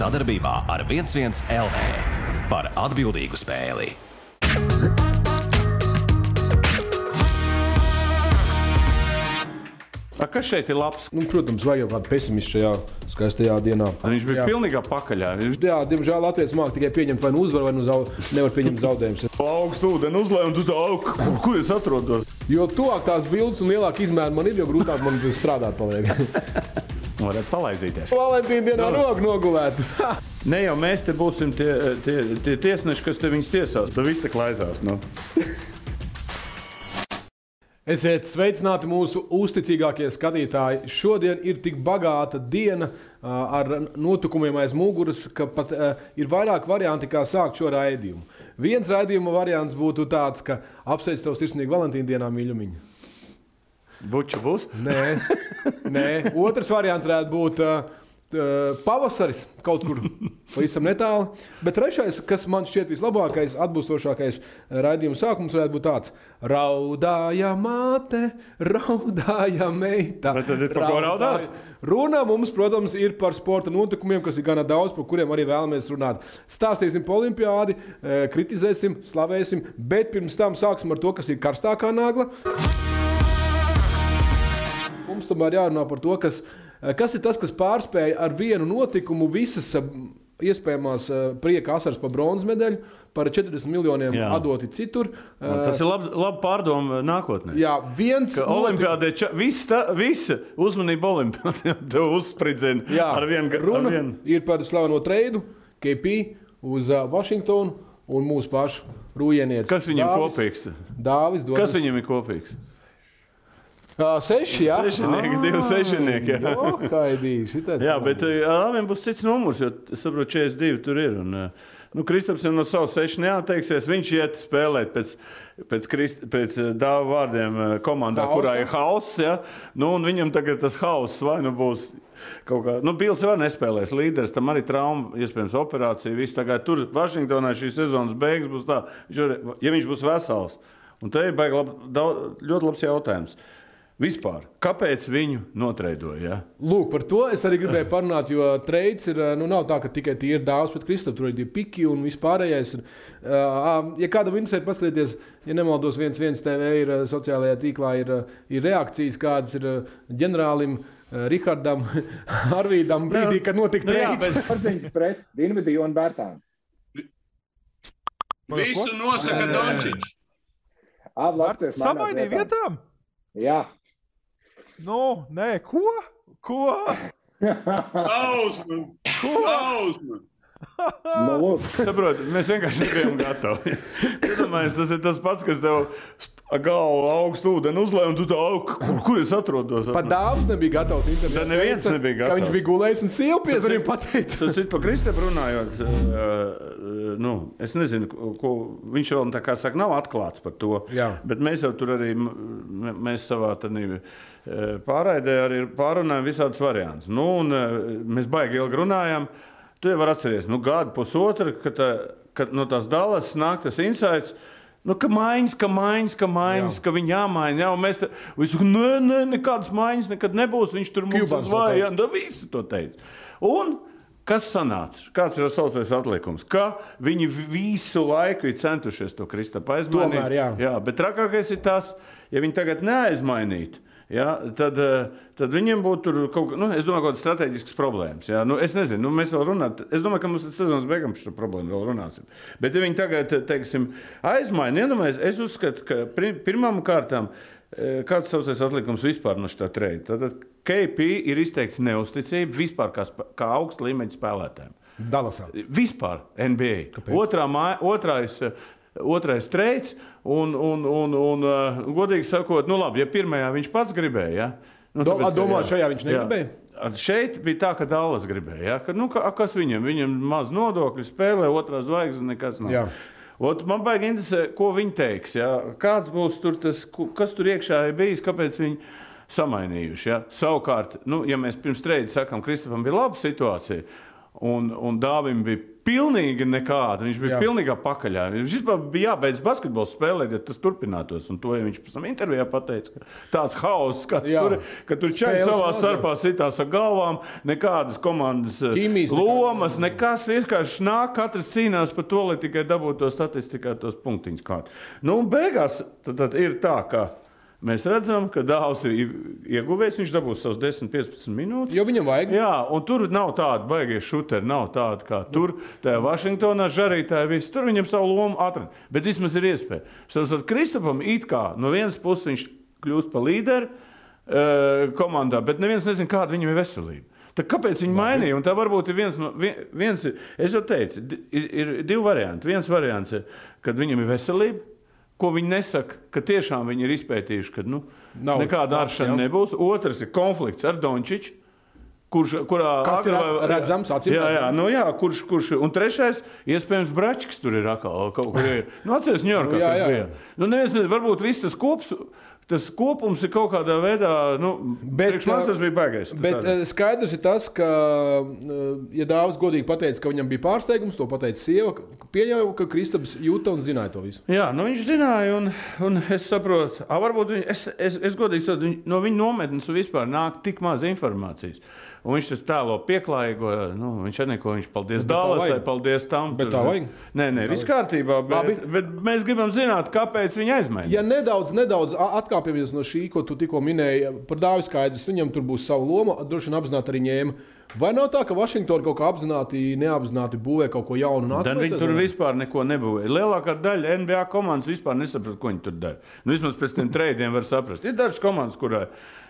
sadarbībā ar 11 LV par atbildīgu spēli. A, kas šeit ir labs? Nu, protams, vajag kaut kādu pesimistu šajā skaistajā dienā. Viņš bija Jā. pilnīgā pakaļā. Viņš Jā, diemžēl Latvijas mākslinieks tikai pieņemt vai nu uzvaru, vai nu zaud... nevar pieņemt zaudējumus. augstu ūdeni uzlēja, un tu tā augstu, kur, kur es atrodos? Jo tuvāk tās bildes un lielāka izmēra man ir, jo grūtāk man strādāt paliek. Varētu palaizīties. Valentīna dienā roka nogulēt. Ne jau mēs te būsim tie, tie, tie tiesneši, kas te viņus tiesās. Tu viss te klaizās. Nu. Esiet sveicināti mūsu uzticīgākie skatītāji. Šodien ir tik bagāta diena ar notikumiem aiz muguras, ka pat ir vairāk varianti, kā sākt šo raidījumu. Viens raidījuma variants būtu tāds, ka apsveic tev sirsnīgi Valentīna dienā, mīļumiņa. Buču būs. Nē, nē. otrs variants varētu būt uh, pavasaris kaut kur pavisam netālu. Bet trešais, kas man šķiet vislabākais, atbilstošākais raidījuma sākums, varētu būt tāds: Raudāja māte, raudāja meita. Bet tad ir par ko raudāt? Runa mums, protams, ir par sporta notikumiem, kas ir gana daudz, par kuriem arī vēlamies runāt. Stāstīsim par olimpiādi, eh, kritizēsim, slavēsim, bet pirms tam sāksim ar to, kas ir karstākā nagla. Mums tomēr jārunā par to, kas, kas ir tas, kas pārspēja ar vienu notikumu visas eh, iespējamās eh, prieka asaras par bronzas medaļu, par 40 miljoniem Jā. atdoti citur. Un Tas ir labi, labi pārdomu nākotnē. Jā, viens Ka Olimpiādē ča, viss tā, visa uzmanība Olimpijādē tev uzspridzina Jā, ar vienu runa ar vienu. ir par slaveno treidu, KP uz Vašingtonu un mūsu pašu rūjienieci. Kas viņam kopīgs? Dāvis, dodas. Kas viņam ir kopīgs? Uh, seši, jā. Sešinieki, divi sešinieki, jā. Šitais Jā, bet uh, abiem būs cits numurs, jo saprotu, 42 tur ir. Un, uh, nu, Kristaps jau no savas sešu neatteiksies. Viņš iet spēlēt pēc, pēc, Krist, pēc uh, dāvu vārdiem uh, komandā, Hausa. kurā ir hauss. Ja? Nu, un viņam tagad tas hauss vai nu būs. Kaut kā, nu, Bils jau nespēlēs līderis, tam arī trauma, iespējams, operācija. Viss tagad tur Vašingtonā šīs sezonas beigas būs tā, ja viņš būs vesels. Un te ir baigi lab, daudz, ļoti labs jautājums. Vispār, kāpēc viņu notreidoja? Ja? Lūk, par to es arī gribēju parunāt, jo treids ir, nu, nav tā, ka tikai tie ir dāvāts pret Kristu, tur ir piki un vispārējais. Ir, uh, ja kādam interesē, paskatieties, ja nemaldos, viens, viens TV ir sociālajā tīklā, ir, ir reakcijas, kādas ir ģenerālim Rihardam, Arvīdam brīdī, kad notika Nu bet- Pārziņas pret Dienvidiju un Bērtānu. Visu nosaka Dončiņš. Samainīja vietām? Jā. Nu, nē, ko? Ko? Ausma! Ausma! Nu, lūk, Saprotu, mēs vienkārši nebijām gatavi. Iedomājieties, tas ir tas pats, kas tev galvu augstu ūdeni uzlēja, un tu tā kur, kur es atrodos. Pat dāvāts nebija gatavs. internetā Tad neviens teica, nebija ka gatavs. Viņš bija gulējis un sieva piezvanīja pateica. Tas ir par Kristēnu runājot. Uh, nu, es nezinu, ko- viņš vēl tā kā saka, nav atklāts par to. Jā. Bet mēs jau tur arī, mēs savā tādā pārraidē arī pārunājam visādus variantus. Nu, un, uh, mēs baigi ilgi runājam. Tu jau vari atcerēties, nu, gadu, pusotru, kad, tā, kad no tās dalas nāk tas insights. Nu, ka maiņas, ka maiņas, ka maiņas, Jā. ka viņi jāmaina. Jā, mēs tam sakām, nē, nē, nekādas maiņas nekad nebūs. Viņš tur mums uzvāja. Jā, nu, visi to teica. Un kas sanāca? Kāds ir saucējs atlikums? Ka viņi visu laiku ir centušies to Kristapu aizmainīt. Tomēr, jā. jā, bet trakākais ir tas, ja viņi tagad neaizmainītu. Ja, tad, eh, tad viņiem būtu kaut nu, es domāju, kaut kādas strateģiskas problēmas. Ja. Nu, es nezinu, nu, mēs vēl runājam. Es domāju, ka mums sezonas beigām šī problēma vēl runāsim. Bet, ja viņi tagad, teiksim, aizmaina, iedomājieties, es uzskatu, ka pirmām kārtām eh, kāds savs atlikums vispār no šī treida. Tad KP ir izteikts neusticība vispār kā, kā augsta līmeņa spēlētājiem. Dalasā. Vispār NBA. Otrā māja, otrais, eh, otrais streiks, un, un, un, un uh, godīgi sakot, nu labi, ja pirmajā viņš pats gribēja. Ja? Nu, Do- tāpēc, ka- domā, jā. šajā viņš Jā. negribēja? Ar Šeit bija tā, ka Dāvidas gribēja. Ja? Ka, nu, ka, kas viņam? Viņam maz nodokļu spēlē, otrā zvaigzne nekas nav. Jā. Ot, man baigi interesē, ko viņi teiks. Ja? Kāds būs tur tas, kas tur iekšā ir bijis, kāpēc viņi samainījuši. Ja? Savukārt, nu, ja mēs pirms trījus sakām, Kristupam bija laba situācija, Un, un dāvim bija pilnīgi nekāda. Viņš bija Jā. Pilnīgā pakaļā. Viņš vispār bija jābeidz basketbolu spēlēt, ja tas turpinātos. Un to ja viņš pēc tam intervijā pateica. ka Tāds haoss, Jā. tur ka tur čaļi savā maz, jā. starpā sitās ar galvām, nekādas komandas eh, Ķīmijas lomas, nekas vienkārši nāk, katrs cīnās par to, lai tikai dabūtu to statistikā tos punktiņus klāt. Nu, un beigās tad, tad ir tā, ka mēs redzam, ka Dāvs ir ieguvējis, viņš dabūs savus 10-15 minūtes. Jo viņam vajag. Jā, un tur nav tāda baigie šuteri, nav tāda kā tur. Tajā Vašingtonā žarītāji viss. Tur viņam savu lomu atrada. Bet vismaz ir iespēja. Savukārt Kristupam it kā no vienas puses viņš kļūst par līderi uh, komandā, bet neviens nezina, kāda viņam ir veselība. Tad kāpēc viņi mainīja? Un tā varbūt ir viens no. vien- Viens, es jau teicu, ir, ir divi varianti. Viens variants ir, kad viņam ir veselība, ko viņi nesaka, ka tiešām viņi ir izpētījuši, ka nu, Nav nekāda āršana jā. nebūs. Otrs ir konflikts ar Dončiču. Kurš, kurā Kas ir redz- redzams, acīm jā, jā, redzams. nu jā, kurš, kurš, un trešais, iespējams, Bračs tur ir atkal kaut kur. ir. Nu, atceries, Ņujorkā Nu, jā, tas jā. bija. Nu, nezina, varbūt viss tas kops, tas kopums ir kaut kādā veidā, nu, Bet, manis tas bija baigais. Bet Tādā. eh, skaidrs ir tas, ka, eh, ja Dārzs godīgi pateica, ka viņam bija pārsteigums, to pateica sieva, pieļauju, ka Kristaps jūta un zināja to visu. Jā, nu viņš zināja, un, un es saprotu, a, varbūt viņ, es, es, es godīgi saprotu, viņ, no viņa nometnes vispār nāk tik maz informācijas. Un viņš tas tēlo pieklājīgo, nu, viņš arī neko, viņš paldies Bet Dālasai, paldies tam. Bet tā vajag. Nē, nē, viss kārtībā, Labi. bet, bet mēs gribam zināt, kāpēc viņi aizmainīja. Ja nedaudz, nedaudz a- atkāpjamies no šī, ko tu tikko minēji, par Dāvidu skaidrs, viņam tur būs sava loma, droši vien apzināti arī ņēma. Vai nav tā, ka Vašingtona kaut kā apzināti, neapzināti būvē kaut ko jaunu? Tad viņi tur vispār neko nebūvēja. Lielākā daļa NBA komandas vispār nesaprot, ko viņi tur dara. Nu, vismaz pēc tam trījiem var saprast. Ir dažas komandas, kurā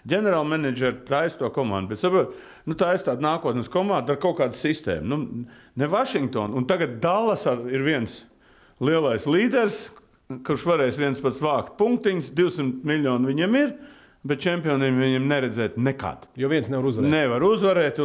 ģenerālmenedžeri taisa to komandu, bet saprot, nu, tā ir tāda nākotnes komanda ar kaut kādu sistēmu. Nu, ne Vašingtona, un tagad Dallas ir viens lielais līderis, kurš varēs viens pats vākt punktiņus, 200 miljoni viņam ir. Bet čempioniem viņam neredzēt nekad. Jo viens nevar uzvarēt. Nevar uzvarēt.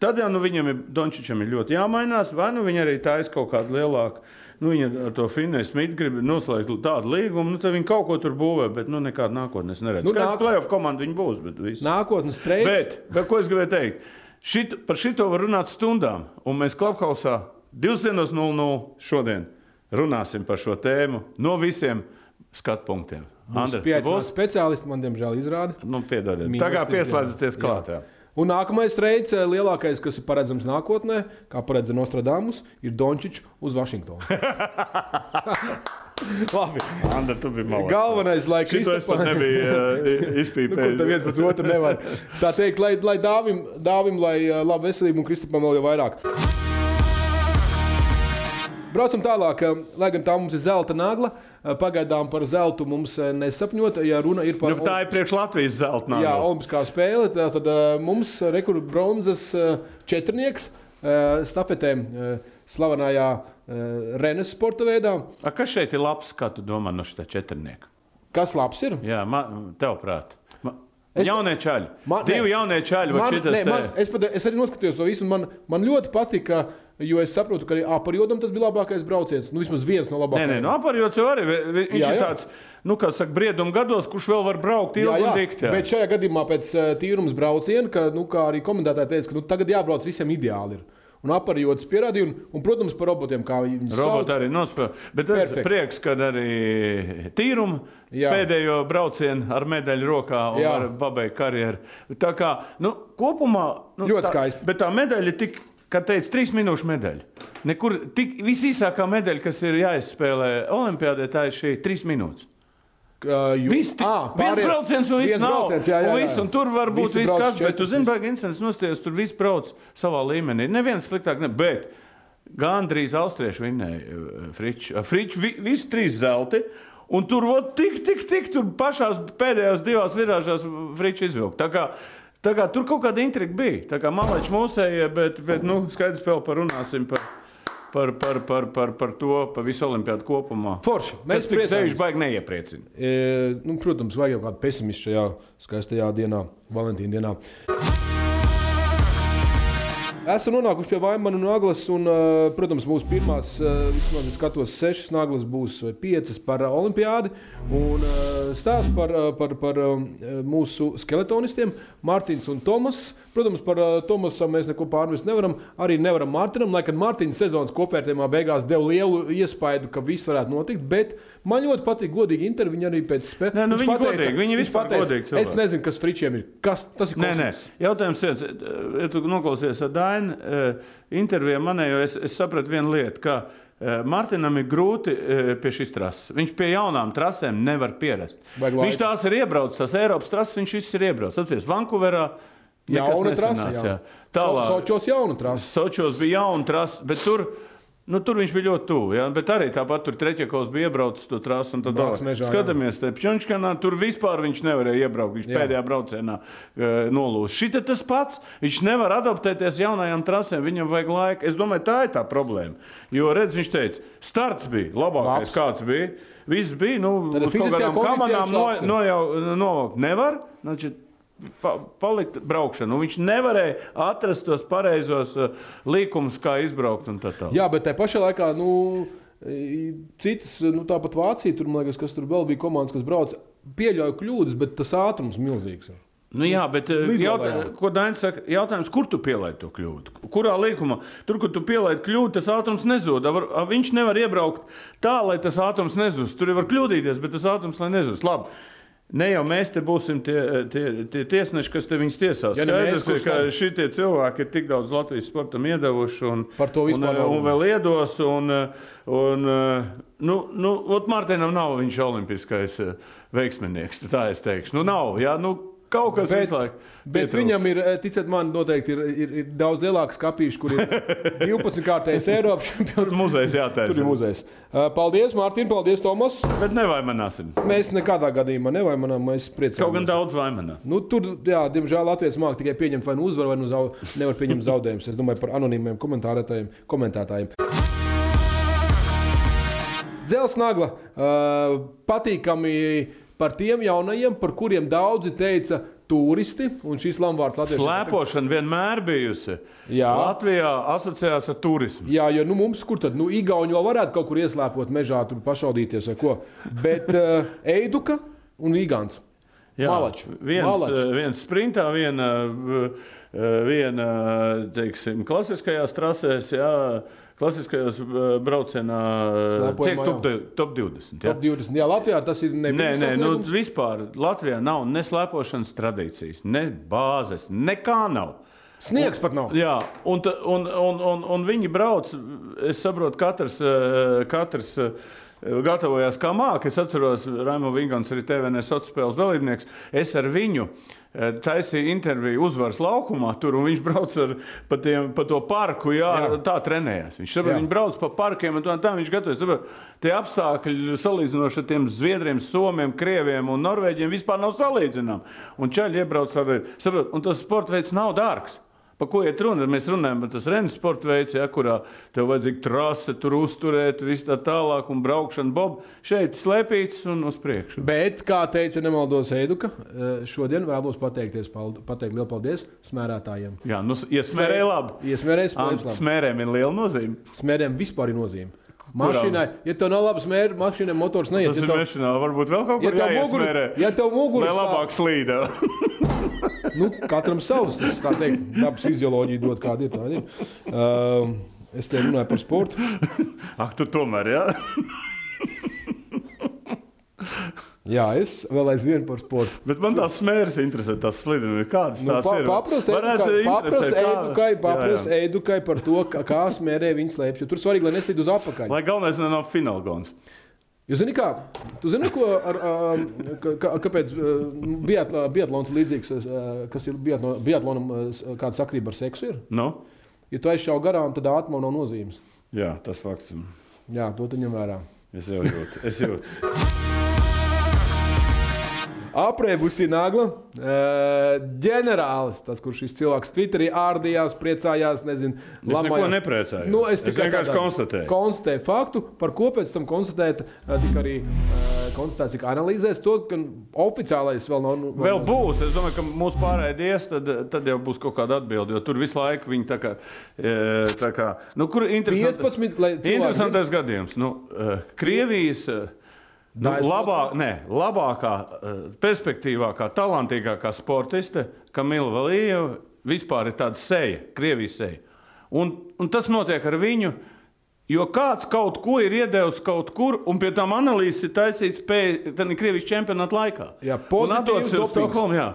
Tad jau nu, viņam ir, Dončičam ir ļoti jāmainās, vai nu viņi arī taisa kaut kādu lielāku. Nu, viņa ar to Finēju Smitu grib noslēgt tādu līgumu, nu, tad viņi kaut ko tur būvē, bet nu, nekādu nākotnes neredz. Nu, Kāda playoff komanda viņi būs? Nākotnes streiks. bet, bet ko es gribēju teikt? Šit, par šito var runāt stundām, un mēs Klapkausā 20.00 šodien runāsim par šo tēmu no visiem skatu punktiem. Andri, būsi? speciālisti man, diemžēl, izrāda. Nu, piedodiet. Tagad pieslēdzieties klāt. Jā. Un nākamais streiks, eh, lielākais, kas ir paredzams nākotnē, kā paredz Nostradamus, ir Dončičs uz Vašingtonu. Labi. Andra, tu biji malā. Galvenais, lai Kristapam- nebiju uh, Nu, izpīpējis. tā viens pēc otra nevar. Tā teikt, lai, lai dāvim, dāvim, lai uh, labu veselību un Kristupam vēl jau vairāk. Braucam tālāk, uh, lai gan tā mums ir zelta nagla. uh, Pagaidām par zeltu mums uh, nesapņot, ja runa ir par Nu, tā ir priekš Latvijas zelta Jā, nagla. Olimpiskā spēle. Tad mums rekords bronzas četrnieks stafetēm slavenajā Renes sporta veidā. A, kas šeit ir labs, kā tu domā no šī četrnieka? Kas labs ir? Jā, man, tev prāt. Es- jaunie čaļi. Man- Divi ne. jaunie čaļi. Man, ne, man, es, pat, es arī noskatījos to visu, man, man ļoti patika, jo es saprotu, ka arī apgādājumam tas bija labākais brauciens. Nu, vismaz viens no Nē, labākajiem. nē, no apārjots jau arī. vi- vi- Viņš Jā, ir jā. tāds, nu, kā saka, brieduma gados, kurš vēl var braukt ilgi un dikt. jā. bet šajā gadījumā pēc uh, tīrums brauciena, ka, nu, kā arī komentētāji teica, ka nu, tagad jābrauc visiem ideāli. Ir. Un apgādājums pierādīja, un, un, protams, par robotiem, kā viņi Roboti arī nospēlēja. Bet ir prieks, ka arī tīruma Jā. pēdējo braucienu ar medaļu rokā un Jā. var pabeigt karjeru. Tā kā nu, kopumā nu, Ļoti skaisti. Bet tā medaļa ir tik, kā teica, trīs minūšu medaļa. Nekur tik visīsākā medaļa, kas ir jāizspēlē Olimpijādē, tā ir šī trīs minūtes. Uh, ju... Viss tik, ah, viens brauciens un viss nav. brauciens, jā, jā, un, jā. viss, un tur var būt viss kas, bet tu zini, baigi incidents nosties, tur viss brauc savā līmenī. Neviens sliktāk, ne, bet gandrīz austrieši vinnēja eh, Friču. Eh, vi, visi trīs zelti. Un tur vot, tik, tik, tik, tur pašā pēdējās divās virāžās Friču izvilkt. Kā, tur kaut kāda intriga bija. Kā malēķis mūsējie, bet, bet nu, skaidrs vēl parunāsim par, par, par, par, par, par to, par visu olimpiādu kopumā. Forši. Mēs priecājamies. sevišķi baigi neiepriecina. E, nu, protams, vajag jau kādu pesimistu šajā skaistajā dienā, Valentīna dienā. Esam nonākuši pie Vaimana un Naglas. Un, uh, protams, mūsu pirmās, uh, vismaz es skatos, sešas naglas būs vai piecas par uh, olimpiādi. Un stāsts par, par, par um, mūsu skeletonistiem, Mārtiņš un Tomas. Protams, par uh, Tomasam mēs neko pārmest nevaram. Arī nevaram Mārtiņam, lai gan Mārtiņa sezonas kopvērtējumā beigās deva lielu iespaidu, ka viss varētu notikt. Bet man ļoti patīk godīgi intervija. Viņa arī pēc spēles. Nu viņi godīgi, viņi vispār godīgi cilvēki. Es nezinu, kas fričiem ir. Kas tas ir? Nē, nē. Jautājums ir, ja tu noklausies ar Dainu eh, intervijā manējo, es, es sapratu vienu lietu, ka eh, Martinam ir grūti eh, pie šīs trases. Viņš pie jaunām trasēm nevar pierast. Viņš tās ir iebraucis, tās Eiropas trases, viņš viss ir iebraucis. Atcies, Vankūverā. Jauna nesanāca, jā. jā. Tālāk. So- Sočos jauna trase. Sočos bija jauna trase, bet tur, nu, tur viņš bija ļoti tuvu. Ja? Bet arī tāpat tur Treķakovs bija iebraucis to trasu. un tā tālāk. Skatāmies, te Pčončkanā tur vispār viņš nevarēja iebraukt. Viņš Jā. pēdējā braucienā uh, nolūza. Šita tas pats. Viņš nevar adaptēties jaunajām trasēm. Viņam vajag laiku. Es domāju, tā ir tā problēma. Jo, redz, viņš teica, starts bija labākais, Labs. kāds bija. Viss bija. Nu, uz kaut kādām kamerām viņš no, no, novākt nevar. Znači, pa, palikt braukšanu. Nu, Viņš nevarēja atrast tos pareizos uh, līkumus, kā izbraukt. un. Jā, bet tajā pašā laikā, nu, citas, nu, tāpat Vācija, tur, liekas, kas tur vēl bija komandas, kas brauc, pieļauj kļūdas, bet tas ātrums milzīgs. ir. Nu, jā, bet Lido jautā, ko Dainis saka, jautājums, kur tu pielaidi to kļūdu? Kurā līkumā? Tur, kur tu pielaidi kļūdu, tas ātrums nezūd. A var- a Viņš nevar iebraukt tā, lai tas ātrums nezūst. Tur var kļūdīties, bet tas ātrums nezūst. Labi. Ne jau mēs te būsim tie, tie, tie tiesneši, kas te viņus tiesās. Ja ne mēs, Skaidrs, kurš ka tad? šie cilvēki ir tik daudz Latvijas sportam iedevuši un, un, un vēl iedos. Un, un, nu, nu, Mārtiņam nav viņš olimpiskais eh, veiksminieks. Tā es teikšu. Nu, nav. Jā, nu, kaut kas Bet, laiku. bet pietrūkst. viņam ir, eh, ticiet man, noteikti ir, ir, ir daudz lielāks skāpīšs, kur ir 12 kārtējs Eiropas čempions. muzejs Tur ir jātaisa. muzejs. Uh, Paldies, Mārtiņ, paldies, Tomas. Bet nevaimanāsim. Mēs nekādā gadījumā nevaimanām, mēs priecājamies. Kaut gan daudz vaimanā. Nu, tur, jā, diemžēl Latvijas mākslinieks tikai pieņem vai nu uzvaru, vai nu zau, nevar pieņemt zaudējumus. Es domāju par anonīmiem komentētājiem. komentētājiem. Dzelsnagla uh, patīkami par tiem jaunajiem, par kuriem daudzi teica, turisti. Un šis lamvārds Latvijas Slēpošana vienmēr bijusi. Jā. Latvijā asociējās ar turismu. Jā, jo nu, mums kur tad, nu, Igauni vēl varētu kaut kur ieslēpot mežā, tur pašaudīties vai ko. Bet uh, Eiduka un Vigants. Jā, Malač. Viens, Malač. eh, viens sprintā, viena, eh, viena teiksim, klasiskajās trasēs, jā, klasiskajos eh, braucienā, eh, tiek top, top 20. Jā. Top 20. Jā, Latvijā tas ir Nē, nebija. nē, nu, vispār Latvijā nav ne slēpošanas tradīcijas, ne bāzes, nekā nav. Sniegs pat nav. Jā, un, un, un, un, un viņi brauc. Es saprotu, katrs, eh, katrs gatavojās kā māca. Es atceros, Raimons Vigants, arī TVN sociālās spēles dalībnieks. Es ar viņu eh, taisīju interviju uzvaras laukumā, tur viņš brauc ar, pa, tiem, pa to parku. Jā, Jā. Tā trenējās. Viņš saprot, viņi brauc pa parkiem, un tā, tā viņš gatavojas. Saprot, Tie apstākļi salīdzinoši ar tiem zviedriem, somiem, krieviem un norvēģiem vispār nav salīdzināmi. Un čaļi iebrauc ar, saprot, un tas sporta veids nav dārgs. Par ko iet runa? Mēs runājam par tas renes sporta veids, ja, kurā tev vajadzīga trase, tur uzturēt, viss tā tālāk, un braukšana, bob. Šeit slēpīts un uz priekšu. Bet, kā teica Nemaldos Eiduka, eh, šodien vēlos pateikties, pateikt lielu paldies smērētājiem. Jā, nu, iesmērēja labi. Paldies. labi. Smērēm ir liela nozīme. Smērēm vispār ir nozīme. Mašīnai, ja tev nav labs mērķis, mašīnai motors neiet. Tas Ja ir tev, mešanā, varbūt vēl kaut ja kur muguru, jāiesmērē. ja tev muguru Lai labāk slīda. Nu, katram savs, tas tā teikt, dabas fizioloģija dod kādu ir tādu. Uh, es te runāju par sportu. Ak, tu tomēr, jā. Jā, es vēl aizvien par sportu. Bet man tās smēres interesē, tās slidumi. Kādas Nu, tās pa, ir? Interesēt, kā- Eidukai, Jā, papras jā. Eidukai par to, kā, kā smērē viņas slēpjas. Tur svarīgi, lai neslīd uz apakaļ. Lai galvenais nav finālgons. Jūs zināt, kā? Tu zini, ko ar, um, ka, kāpēc uh, biatla- biatlons ir līdzīgs, uh, kas ir biatlo- biatlonam, uh, kāda sakrība ar seksu ir? Nu? Ja tu aizšauj garām, tad ātrumam nav nozīmes. Jā, tas fakts. Jā, to tu ņem vērā. Es jau jūtu. Es jūtu. Aprēbusi nagla. Uh, ģenerālis, tas, kurš šis cilvēks Twitterī ārdījās, priecājās, nezinu, Es neko nepriecājos. Nu, es Es tikai vienkārši tādā- konstatēju. Konstatēju faktu, par ko pēc tam konstatēt, uh, tika arī uh, konstatēts, cik analīzēs to, ka oficiālais vēl nav. nu, Vēl būs. Es domāju, ka mūsu pārējais, tad, tad jau būs kaut kāda atbilde. Jo tur visu laiku viņi tā kā. Tā kā nu, kur interesanti- 15, lai cilvēki Interesantais gadījums. Nu, Krievijas. eh, Nu, labā, ne, labākā, eh, perspektīvākā, talantīgākā sportiste Kamila Valijeva vispār ir tāda seja, Krievijas seja. Un, un tas notiek ar viņu, jo kāds kaut ko ir iedevis kaut kur, un pie tam analīzes ir taisīts Krievijas čempionāta laikā. Jā, pozitīvs dopings. Jā.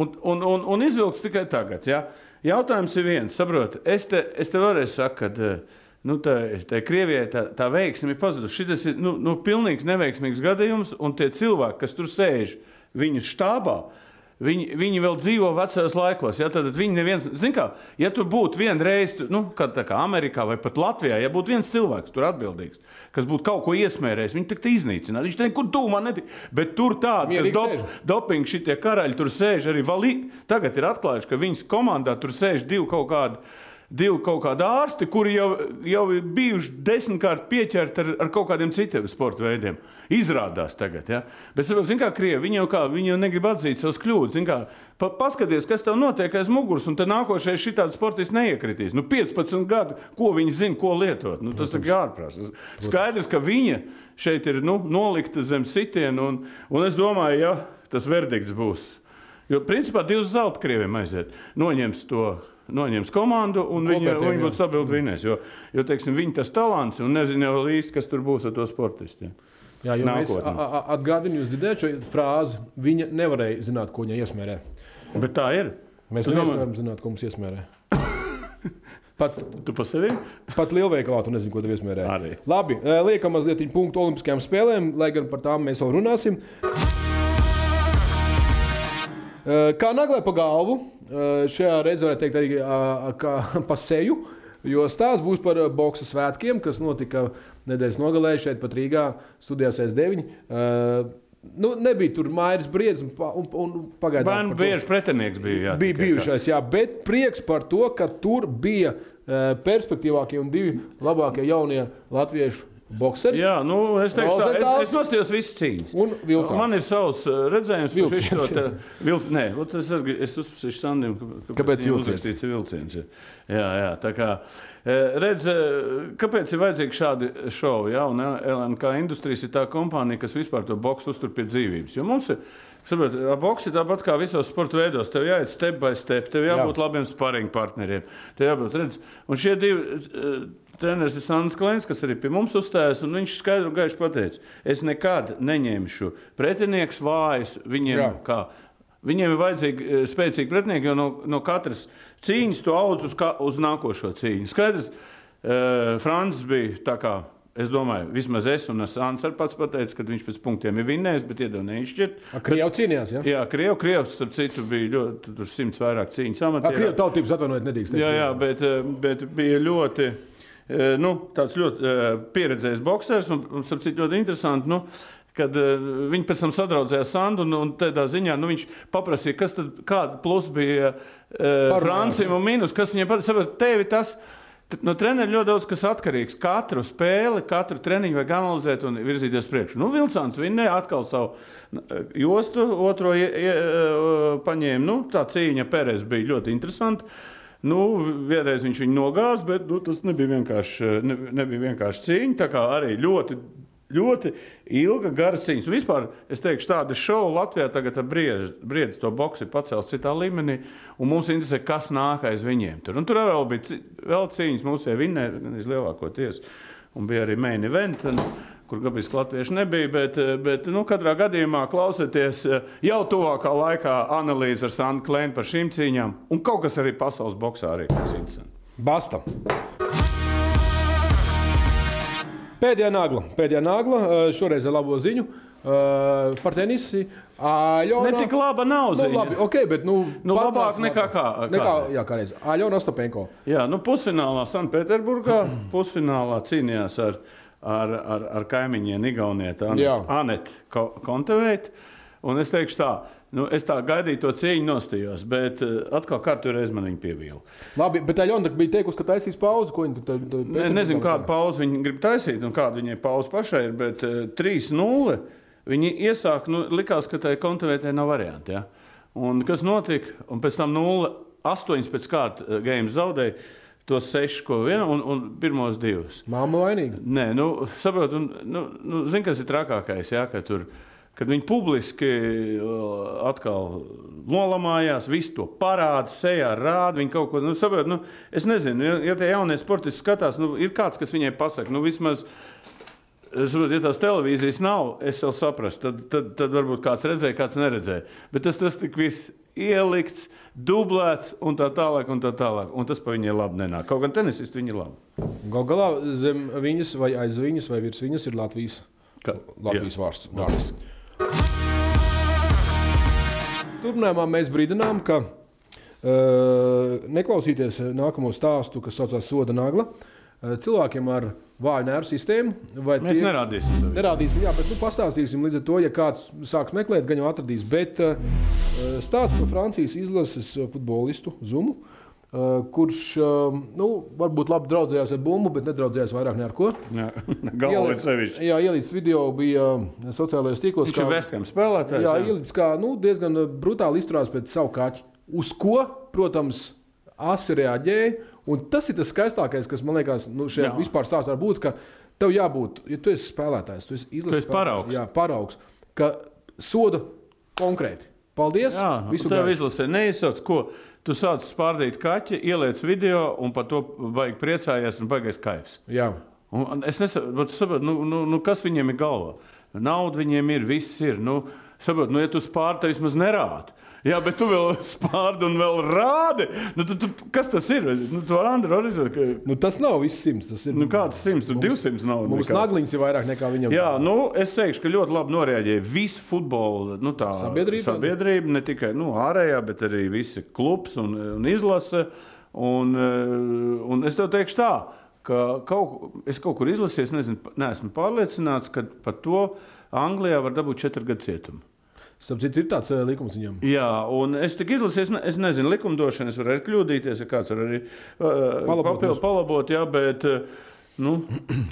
Un, un, un, un izvilks tikai tagad. Jā. Jautājums ir viens, saproti, es te, es te vēlreiz saku, ka eh, nu, tā, tā Krievijai tā, tā veiksme ir pazudusi. Šis ir nu, nu, pilnīgs neveiksmīgs gadījums, un tie cilvēki, kas tur sēž viņu štābā, Viņi, viņi vēl dzīvo vecajos laikos. Ja, tad viņi neviens, zin kā, ja tur būtu vienreiz, nu, kā, kā Amerikā vai pat Latvijā, ja būtu viens cilvēks tur atbildīgs, kas būtu kaut ko iesmērējis, viņi tik iznīcinātu. Viņš tur tūmā netika. Bet tur tādi, kas Mierīgi dop, sēž. dopingi, šitie karaļi tur sēž arī valī. Tagad ir atklājuši, ka viņas komandā tur sēž divi kaut kādi. Divi kaut kādi ārsti, kuri jau, jau ir bijuši desmitkārt pieķerti ar, ar kaut kādiem citiem sporta veidiem. Izrādās tagad. Ja? Bet, zināmā mērā, krievi viņi jau, kā, viņi jau negrib atzīt savus kļūdas. Kā, Pa, paskaties, kas tev notiek aiz muguras, un te nākošais šitāds sportists neiekritīs. Nu, 15 gadi, ko viņi zina, ko lietot. Nu, tas ir ārprāts. Skaidrs, ka viņa šeit ir nu, nolikta zem sitiena, un, un es domāju, ja tas verdikts būs. Jo, principā, divas zelta krieviem aiziet. Noņems to. Noņems komandu, un viņi, viņi būtu stabili vinnēs. Jo, jo teiksim, viņi tas talants, un nezinu jau īsti, kas tur būs ar to sportistiem. Jā, jo Nākotnē. a- a- atgādinām, jūs dzirdējāt šo frāzi. Viņa nevarēja zināt, ko viņa iesmērē. Bet tā ir. Mēs neviens domā- nevaram zināt, ko mums iesmērē. Pat, Tu pa sevi? pat lielveikalā tu nezini, ko tev iesmērē. Arī. Labi, eh, liekam mazliet punktu Olimpiskajām spēlēm, lai gan par tām mēs vēl runāsim. Eh, Kā naglē pa galvu, eh, šajā reizē varētu teikt arī pa seju, jo stāsts būs par eh, boxa svētkiem, kas notika nedēļas nogalē šeit pat Rīgā studijās S9. Eh, Nu, nebija tur mājas briedis un, un, un pagaidām. Bērnu bieži pretinieks bija. Jā, bija bijušais, jā, bet prieks par to, ka tur bija perspektīvākie un divi labākie jaunie latviešu boxeri. Jā, nu, es teiktu, tā, es, es nostājos visas cīņas. Un Vilcāns. Man ir savs uh, redzējums, Vilciens, kurš šo te vilcienu. Nē, es, es uzprasīšu Sandim, Kāpēc vilciens? uzrakstīts vilciens. Jā, jā, tā kā. eh, Redz, eh, kāpēc ir vajadzīgi šādi šovi? Jā, un LNK industrijas ir tā kompānija, kas vispār to boksu uztur pie dzīvības. Jo mums ir, saprot, ar boksu ir tāpat kā visos sporta veidos. Tev jāiet step by step, tev jābūt Jā. labiem sparring partneriem. Tev jābūt, redz, un šie divi eh, treneris ir Sandrs Klēns, kas arī pie mums uzstājas, un viņš skaidri un gaiši pateica, es nekad neņemšu pretinieks vājus viņiem Jā. kā. Viņiem ir vajadzīgi eh, spēcīgi pretinieki, jo no, no katras cīņas tu audz uz, kā, uz nākošo cīņu. Skaidrs, uh, Francis bija tā kā. Es domāju, vismaz es un Sāns arī pats pateica, ka viņš pēc punktiem ir vinnējis, bet iedeva neizšķirt. Krievija cīnījās. Ja? Jā, Krievu, Krievs, starp citu, bija ļoti, simts vairāk cīņas amatierā. Krievijas tautības atvainojiet, nedrīkst. Jā, jā bet, eh, bet bija ļoti, nu, tāds ļoti pieredzējis boxers un, un starp citu, ļoti interesanti. Nu, Kad uh, viņi pēc tam sadraudzējās Sandu, un, un tādā ziņā nu, viņš paprasīja, kas tad, kāda plus bija uh, Francijam un mīnus, kas viņam patīk. Tevi tas no treneriem ļoti daudz kas atkarīgs. Katru spēli, katru treniņu vajag analizēt un virzīties priekšā. Nu, Vilcāns vinnēja atkal savu jostu, otro ie, ie, paņēma. Nu, tā cīņa Pērēs bija ļoti interesanta. Nu, vienreiz viņš viņu nogāza, bet nu, tas nebija vienkārši, ne, nebija vienkārši cīņa. Tā kā arī ļoti, ļoti ilga, gara cīņa. Un Vispār es teikšu, tāda šova Latvijā tagad ar briedzi, briedzi to boxu ir pacēlts citā līmenī. Un mums interesē, kas nāk aiz viņiem. Tur, un tur arī bija vēl cīņas, jau vinnēja lielākoties. Un bija arī main event. Un, Kur gabijas latvieši nebija, bet, eh, bet nu, katrā gadījumā klausieties eh, jau tuvākā laikā analīzi ar Sandu Klēnu par šīm cīņām. Un kaut kas arī pasaules boxā arī būs interesants. Basta. Pēdējā nagla. Pēdējā nagla. eh, Šoreiz ar labo ziņu eh, par tenisi. Aļona. Ne tik laba nav Nu, labi, ok, bet nu, Nu, labāk nekā kā- Nekā, kādreiz. jā, kādreiz. Aļona Ostapenko. Jā, nu, pusfinālā Sanktpēterburgā, pusfinālā cīnījās ar, ar, ar, ar kaimiņiem Igaunieti Jā. Anetu Konteveitu. Un es teikšu tā, nu, es tā gaidīju to cīņu nostījos, bet uh, atkal katru reizi man viņa pievīla. Labi, bet Aļona bija teikusi, ka taisīs pauzi. Ko viņa tur tur- Ne, nezinu, kādu pauzi viņi grib taisīt un kāda viņai pauze pašai ir, bet uh, 3-0 viņi iesāk, nu, likās, ka tai kontavētē nav varianti. Ja? Un kas notika? Un pēc tam 0-8 pēc kārtas gēmas zaudēja tos 6, ko viena un, un pirmos divus. Māma vainīga. Nē, nu, saprotu, un, nu, nu, zini, kas ir trakākais, jā, ka tur. kad viņi publiski uh, atkal nolamājās, visu to parāda, sejā rāda. Viņi kaut ko, nu, saprot, nu, es nezinu, ja, ja tie jaunie sportisti skatās, nu, ir kāds, kas viņai pasaka, nu, vismaz. Es saprotu, ja tās televīzijas nav, es jau saprastu. Tad, tad, tad varbūt kāds redzēja, kāds neredzēja. Bet tas, tas tik viss ielikts, dublēts un tā tālāk. Un, tā tālāk. un tas pa viņai labi nenāk. Kaut gan tenisisti viņi ir labi. Gal galā zem viņas, vai aiz viņas, vai virs viņas ir Latvijas, Ka- Latvijas vārds. vārds. Turpinājumā mēs brīdinām, ka uh, neklausīties nākamo stāstu, kas saucās Soda Nagla, uh, cilvēkiem ar vāju nervu sistēmu. Mēs tie- nerādīsim. sevi. Nerādīsim, jā, bet nu, pastāstīsim līdz ar to, ja kāds sāks meklēt, gan jau atradīs. Bet uh, stāsts par Francijas izlases futbolistu Zumu. Uh, kurš uh, nu, varbūt labi draudzējās ar bumbu, bet nedraudzējās vairāk ne ar ko. Jā, ir sevišķi. Jā, ielīdz video bija uh, sociālajos tīklos. Viņš ir Vestkam spēlētājs. Jā, ielīdz kā nu, diezgan brutāli izturās pēc savu kaķu. Uz ko, protams, asi reaģēja. Un tas ir tas skaistākais, kas man liekas, nu, šajā Jā. vispār stāstā var būt. Tev jābūt, ja tu esi spēlētājs, tu esi esi paraugs. Jā, paraugs. Ka soda konkrēti. Paldies! Jā, visu tev izlasē neizsauc, ko tu sāc spārdīt kaķi, ieliec video un par to baigi priecājies un baigais kaifs. Jā. Un es nesaprotu, saprot, nu, nu, nu, kas viņiem ir galvā. Nauda viņiem ir, viss ir. Nu, saprot, nu, ja tu spārdi, tad vismaz nerādi. Jā, bet tu vēl spārdi un vēl rādi. Nu, tu, tu, kas tas ir? Nu, tu Andri, redzēt, ka Nu, tas nav viss simts. Tas ir nu, kāds simts, tu 200 nav. Mums nagliņš ir vairāk nekā viņam. Jā, nu, es teikšu, ka ļoti labi noreaģēja visa futbola nu, tā, Sabiedrība? sabiedrība. Ne tikai nu, ārējā, bet arī visi klubs un, un izlase. Un, eh, un es tev teikšu tā, ka kaut, es kaut kur izlasīju, nezinu, neesmu pārliecināts, ka par to Anglijā var dabūt četru gadu cietumu. Starp citu, ir tāds uh, likums viņam. Jā, un es tikai izlasīju, es, ne, es nezinu, likumdošana, es varu arī kļūdīties, ja kāds var arī uh, Palabot papildu mums. palabot, jā, bet uh, nu,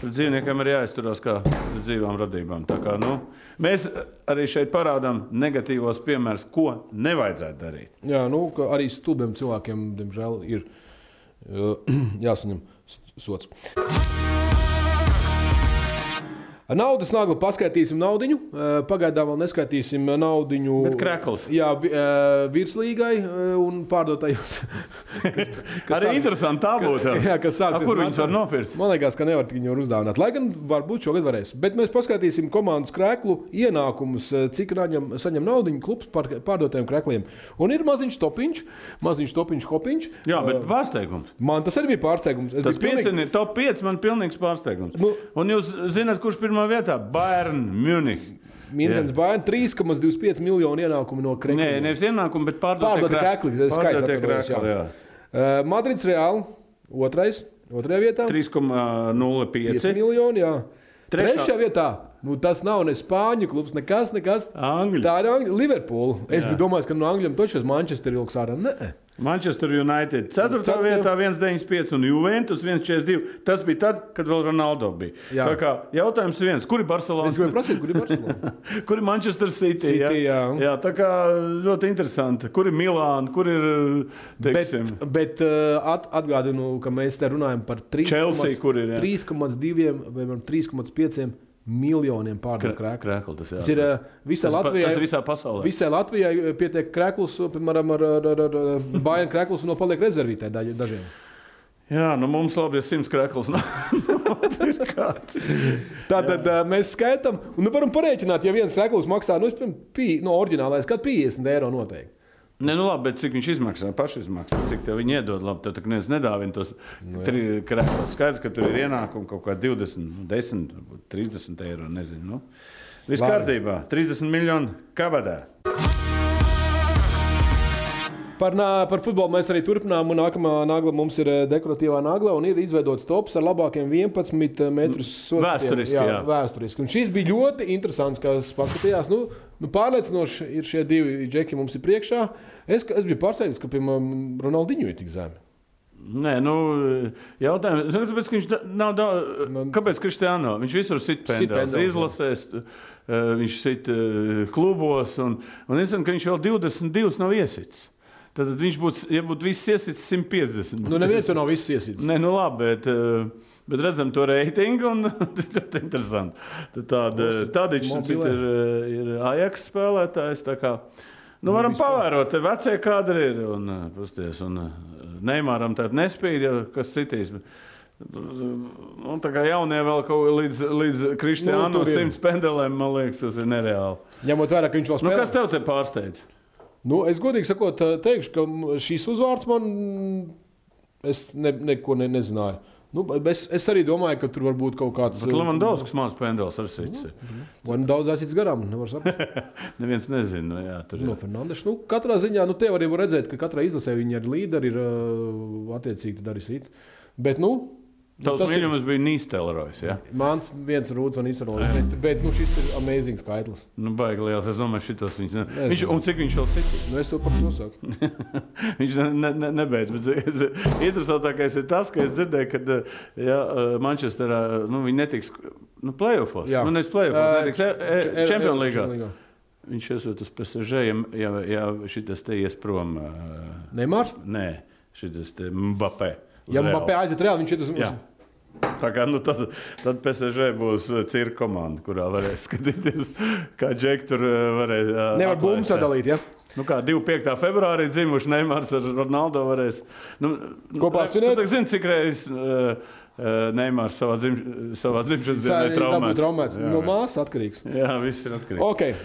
dzīvniekiem ir jāizturās kā dzīvām radībām. Kā, nu, mēs arī šeit parādām negatīvos piemērus, ko nevajadzētu darīt. Jā, nu, arī stulbiem cilvēkiem, diemžēl, ir uh, jāsaņem sots. Naudas naglu paskaitīsim naudu. Pagaidām vēl neskaitīsim naudu. Bet krekls. Jā, eh, virslīgai eh, un pārdotai. Arī interesanti tā būtu. Jā, kas sāksies Kur viņus var nopirkt? Man liekas, ka nevar viņu uzdāvināt. Lai gan varbūt šogad varēs. Bet mēs paskatīsim komandas krēklu ienākumus, eh, cik raņam, saņem naudu klubs par pārdotiem krēkliem. Un ir maziņš topiņš, maziņš topiņš, hopiņš. Jā, bet Eh, pārsteigums. Man tas arī bija pārsteigums. Es Tas biju pilnīgi- piecini, top 5 man pilnīgs pārsteigums. Nu- Un jūs zināt, kurš pirmā vietā? Bayern Munich. Minēns bērns 3,25 miljonu ienākumu no krēkliem. Nē, nevis ienākumi, bet pārdotie krekli, tas skaits jā. Uh, Madrids Reāli otrais, otrajā vietā. 5 3,05. miljoni. Jā. Trešā- Trešā vietā. Nu, tas nav ne Spāņu klubs, nekas, nekas. Angļi. Tā ir Angļu, Liverpoola. Es domājis, ka no Angļiem uz Manchester ilgs ārā. Nē, Manchester United 4. Ceturtajā. vietā 1,95 un Juventus 1,42. Tas bija tad, kad vēl Ronaldo bija. Jā. Tā kā jautājums viens, kur ir Barcelona? es gribēju prasīt, kur ir Barcelona. Kur ir Manchester City? City, jā. jā, tā kā ļoti interesanti. Kur ir Milāna, kur ir bet teiksim, bet uh, at, atgādinu, ka mēs te runājam par 3,2 Chelsea, kur ir, jā. 3,2 vai par 3,5 miljoniem pārdotu krēklu. krēkli? Tas, jā. Tas ir visai tas, pa- Latvijai. tas ir visā pasaulē. Visai Latvijai eh, pietiek krēklus, piemēram, ar, ar, ar, ar Bayern krēklus, un no paliek rezervītē dažiem. Jā, nu mums labi, ja simts krēkls nav. Tātad uh, mēs skaitām, un nu varam parēķināt, ja viens krēkls maksā, nu, piemēram, no oriģinālais, kad 50 eiro noteikti. Nē, nu labi, bet cik viņš izmaksā? Paši izmaksā. Cik tev viņi iedod? Labi, tev tā neviens nedāvina tos nu, krēslus. Skaidrs, ka tur ir ienākumi kaut kā 20, 10, varbūt 30 eiro. Nezinu. Nu. Viss Labi. kārtībā. 30 miljoni kabadā. Par, nā- par futbolu mēs arī turpinām. Nākamā nagla mums ir eh, dekoratīvā nagla un ir izveidots tops ar labākiem 11 metrus sodiem. Vēsturiski, jā, jā. vēsturiski. Un šis bija ļoti interesants, kas paskatījās. Nu, nu, pārliecinoši ir šie divi džeki mums ir priekšā. Es, es biju pārsteigts, ka piemēram Ronaldinho ir tik zemi. Nē, nu, jautājums, nu, tāpēc, viņš nav daudz. Nu- Kāpēc Kristiāno? Viņš visur sit jā. izlasēs, eh, viņš sit eh, klubos, un, un es zinu, ka viņš vēl 22 nav iesits. Tad viņš būtu, ja būtu viss iesits 150. Nu, neviens jau nav viss iesits. Nē, nu labi, bet, eh, Bet redzam to reitingu, un tas ļoti interesanti. Tāda, tāda ir, ir, ir Ajax spēlētājs. Nu, varam pavērot, te vecie kadri ir. Un, uh, pasties, un uh, Neimāram tāda nespīd, kas citīs. bet, Nu, tā kā jaunie vēl kaut kā līdz, līdz Kristiānam Nu, simts pendelēm, man liekas, tas ir nereāli. Ņemot vērā, ka viņš vēl Nu, spēlē. kas tev te pārsteidz? Nu, es godīgi sakot, teikšu, ka šīs uzvārds man. Es ne, neko ne, nezināju. Nu, es, es arī domāju, ka tur var būt kaut kāds. Bet Lemondovskis mākslinieks pendels ar sīci. Vai nu daudz aizsits garām? Nevar saprast. Neviens nezina. Nu, jā, tur No ir. Fernandes. Nu, katrā ziņā, nu, te arī var redzēt, ka katrai izlasē viņi ir līderi, ir uh, attiecīgi arī sīt. Bet, nu, Tavs tas ir- mīļākais bija Nīstelrojas. Ja? Mans viens rūts un izsarojis. Bet, bet nu, šis ir amazing skaitlis. Nu, baigi liels. Es domāju, šitos viņš ne... Nezinu. viņš, un cik viņš vēl sitīs? Nu, es to par to saku. Viņš ne, ne, ne, nebeidz. Bet interesantākais ir tas, ka es dzirdēju, ka ja, Manchesterā nu, viņi netiks nu, playoffs. Nu, nevis playoffs, netiks e, Champions League. Viņš esot uz PSG, ja, ja, ja šis te ies prom. Neimārs? Nē, šis te Mbappé. Ja. Mbappé aiziet reāli, viņš ir uz Jā. Tā kā, nu, tad, tad PSG būs uh, cirka komanda, kurā varēs skatīties, kā Džeki tur uh, varēs. uh, Nevar bumbu sadalīt. Ja? Nu, kā 25. februārī dzimuši Neimārs ar Ronaldo varēs. Nu, Kopā tu svinēt? Zini, cik reizes uh, uh, Neimārs savā, dzim, savā dzimšanas dienā ir traumēts. traumēts. Jā, No māsas atkarīgs. jā, viss ir atkarīgs. Okay.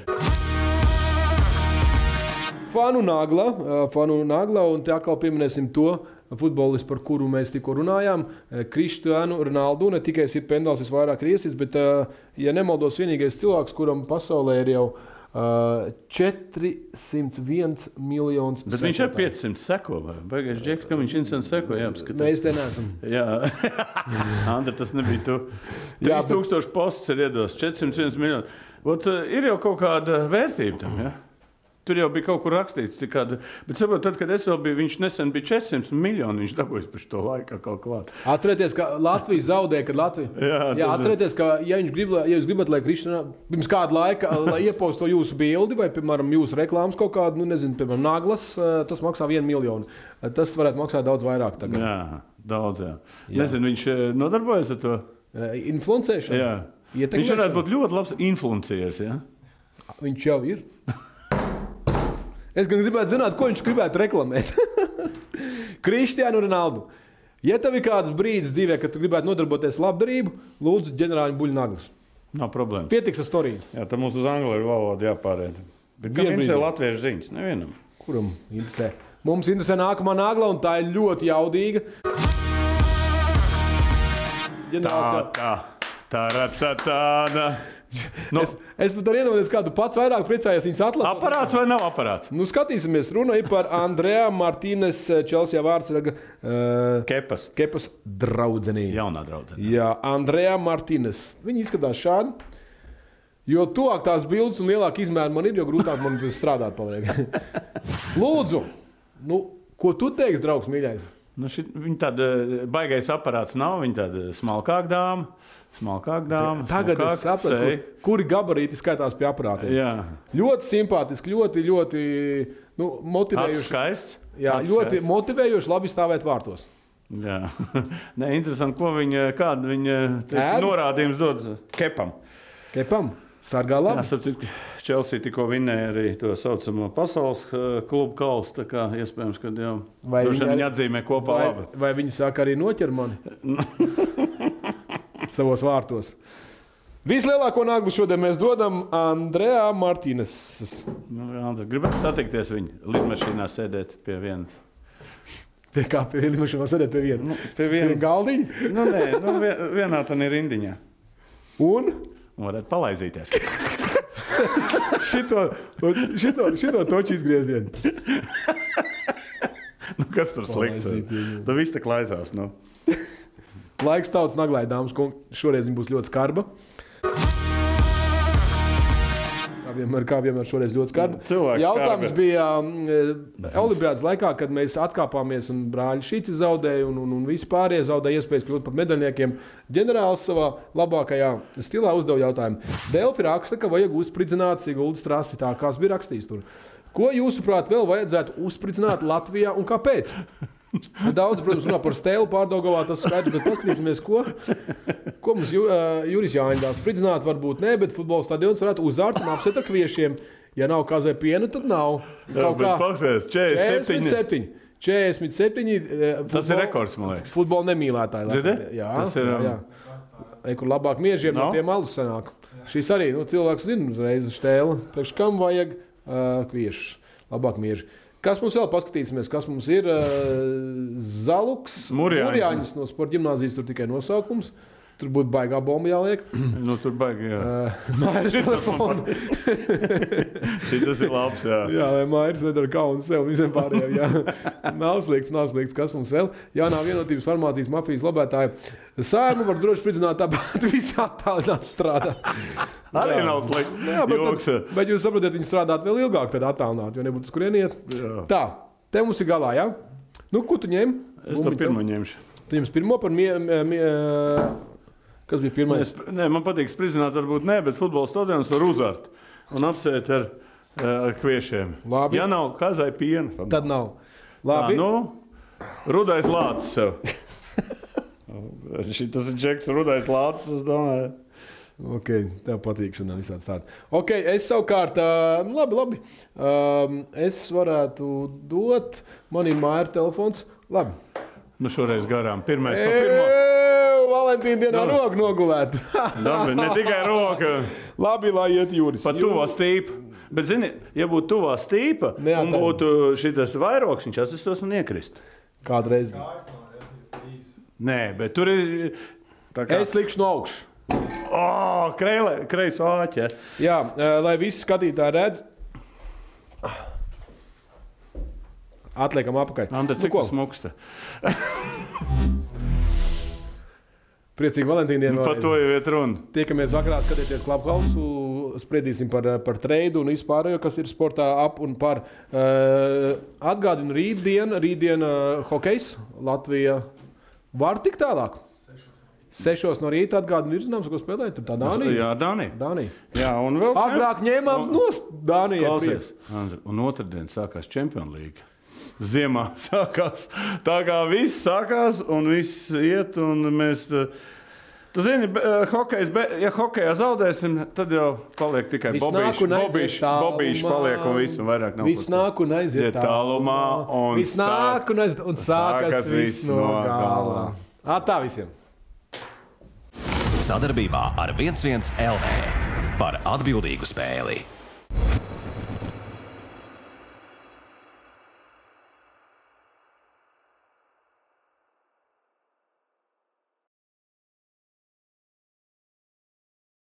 Fanu Nagla, uh, Fanu Nagla, un te atkal pieminēsim to futbolistu, par kuru mēs tikko runājām. Kristiānu Ronaldu, ne tikai ir pendels visvairāk riesis, bet, uh, ja nemaldos, vienīgais cilvēks, kuram pasaulē ir jau uh, 401 miljonus. Bet viņš ir sekotāju. 500 seko. vai? Baigais Džeks, ka viņš instant seko. Jā, apskatās. Mēs te neesam. Jā, Andra, tas nebija tu. Jā, bet- 3000 posts ir iedos, 401 miljoni. Ot, ir jau kaut kāda vērtība tam. Ja? Tur jau bija kaut kur rakstīts, kāda. Bet, saprot, tad, kad es vēl biju, viņš nesen bija 400 miljoni. Viņš dabūjis par to laiku kaut klāt. Atcerieties, ka Latvija zaudēja, kad Latvija. Jā, Jā, atcerieties, ka, ja, grib, ja jūs gribat, lai Kristina pirms kāda laika lai ieposto jūsu bildi vai, piemēram, jūsu reklāmas kaut kādu, nu, nezinu, piemēram, naglas, eh, tas maksā vienu miljonu. Eh, Tas varētu maksāt daudz vairāk. Tagad. Jā, daudz. Jā. Jā. Nezinu, viņš eh, nodarbojas ar to. Influencēšana. Viņš varētu būt ļoti labs influencieris. Ja? Viņš jau ir. Es gan gribētu zināt, ko viņš gribētu reklamēt. Kristiānu Ronaldu. Ja tev ir kāds brīdis dzīvē, kad tu gribētu nodarboties ar labdarību, lūdzu, ģenerāļu buļbuļsaktas. Nav problēma. Pietiks ar storiju. Jā, tam mums uz angļu valodu jāpāriet. Bet interesē brīdi. latviešu ziņas? Nevienam. Kuram interesē? Mums interesē nākamā nagla, un tā ir ļoti jaudīga. Ģenerāls, tā, tā, tā, tā, tāda. Nu, es, es pat varu iedomāties, kādu pats vairāk priecājies viņas atlasīt. aparāts vai nav aparāts? Nu, skatīsimies, runa ir par Andrejā Martīnes Čelsijā vārdsraga uh, Kepas. kepas draudzenī. Jaunā draudzene. Jā, Andrejā Martīnes. Viņa izskatās šādi. Jo tuvāk tās bildes un lielāka izmēra man ir, jo grūtāk man strādāt. paliek. Lūdzu, nu, ko tu teiksi, draugs, mīļais? Nu, šit, viņa tāda baigais aparāts nav. Viņa tāda smalkāka dāma. Smalkāka dāma. Tagad es smalkāka saprotu, seja. kur, kuri gabarīti skaitās pie aparātiem. Jā, Ļoti simpātiski, ļoti, ļoti nu, tāds motivējoši. skaists. Jā, Acs ļoti skaists. motivējoši, labi stāvēt vārtos. Jā, Nē, interesanti, ko viņa, kādu viņa teiksim, Ēd? norādījums dod kepam. Kepam, sargā Jā, labi. sapratu, ka Chelsea tikko vinnēja arī to saucamo pasaules eh, klubu kausu. tā kā Iespējams, ka jau Vai arī- viņi atzīmē kopā Vai, labi. vai viņi saka arī noķer mani savos vārtos? Vislielāko naglu šodien mēs dodam Andrejā Martīnes. Nu, Andri, gribētu satikties viņu lidmašīnā, sēdēt pie viena. Pie kā pie viena mašīna sēdēt pie viena. Nu, pie viena. galdiņa. Nu, nē, nu, vie- vienā tā ir rindiņā. Un Un varētu palaizīties. šito, šito, šito toču izgriezienu. Nu, kas tur slikts? Tu viss tā klaisās. Nu. Laiks tautas naglai, dāmas un kungi. Šoreiz viņa būs ļoti skarba. Kā vienmēr, kā vienmēr šoreiz ļoti skarba. Cilvēks Jautājums skarbi. bija um, Olimpiādas laikā, kad mēs atkāpāmies un brāļi Šīcis zaudēja un, un, un visi pārējie zaudēja iespējas kļūt par medaļniekiem. Ģenerālis savā labākajā stilā uzdeva jautājumu. Delfi raksta, ka vajag uzspridzināt Siguldas trasi tā, kāds bija rakstījis tur. Ko jūsuprāt vēl vajadzētu uzspridzināt Latvijā un kāpēc? Daudz, protams, runā par stēlu pārdagavā, tas skaidrs, bet paskatīsimies, ko, ko mums Ju, uh, Juris Jāņdāls spridzināt, varbūt ne, bet futbola stadions varētu uzārt un apsēt ar kviešiem. Ja nav kazē piena, tad nav. Jā, bet paskatieties, 47. 47. 47. eh, Tas ir rekords, man liekas. Futbola nemīlētāji. Dzirdi? Jā, Tas ir, jā, um, jā. Ei, kur labāk miežiem no No? tiem alus sanāk. Šīs arī nu, cilvēks zina uzreiz stēli. Priekš kam vajag uh, kviešus? Labāk mieži. Kas mums vēl paskatīsimies? Kas mums ir? Uh, Zaluks. Murjāņus no sporta gimnāzijas, tur tikai nosaukums. Tur būtu baigā bomba jāliek. Nu, tur baigi, jā. Uh, Mājas telefonu. Šis ir labs, jā. Jā, lai Mairis nedara kaunu sev visiem pārējiem. Jā. Nav slikts, nav slikts. Kas mums vēl? Jā, nav vienotības farmācijas mafijas lobētāja. Sēmu var droši pridzināt, tāpat visi attālināt strādā. Arī Jā. nav slikti. Jā, bet, Joks, tad, bet jūs saprotat, viņi strādāt vēl ilgāk, tad attālināt, jo nebūtu uz kurien iet. Jā. Tā, te mums ir galā, jā? Nu, ko tu ņem? Es to pirmo ņemšu. Tu ņems pirmo par mie, mie, mie, Kas bija pirmais? Es, nē, man patīk spridzināt, varbūt ne, bet futbola stadionus var uzvārt un apsēt ar, eh, ar kviešiem. Labi. Ja nav kazai piena, tad, Tad nav. Tā, Labi. nu, rudais lācis sev. Tas ir Džeks, rudais lācis, es domāju. Ok, tev patīk šodien visādi stāsti. Ok, es savukārt, uh, labi, labi. Um, es varētu dot, man ir māja telefons. Labi. Nu, šoreiz garām. Pirmais, pa pirmo. Eee, Valentīna dienā Nu. roka nogulēt. Labi, ne tikai roka, labi, lai iet jūras. pa tuvā stīpa. Bet, zini, ja būtu tuvā stīpa un Neatāl. būtu šis vairogs, viņš atsistos un iekrist. Kādreiz. Nē, bet tur ir. kā- Es likšu no augšas. Oh, kreiso āķē. Jā, lai visi skatītāji redz. Atliekam apakaļ. Anda, cik ko? tas smuksta? Priecīgi Valentīna dienu. Par to jau ir runa. Tiekamies vakarā, skatieties klubhausu, spriedīsim par, par treidu un vispārējo, kas ir sportā ap un par. Uh, atgādinu, rītdien, rītdien uh, hokejs Latvija var tik tālāk. Sešos no rīta atgādinu, ir zināms, ko spēlēt. Tur tā Dānija. Jā, Dānija. Dānija. Jā, un vēl. Agrāk ņēmām no Dānijas. Un otrdien sākās Champions League. Ziemā sākās tā, kā viss sākās, un viss iet, un mēs. eh, Tu zini, eh, hokejs, ja hokejā zaudēsim, tad jau paliek tikai bobīši. Bobīši, paliek, un viss un vairāk nav. Viss nāk un aiziet Iet tālumā, un Viss nāk un aiziet, un sākas, sākas viss no gala. Ā, Tā visiem! Sadarbībā ar 11 LV par atbildīgu spēli.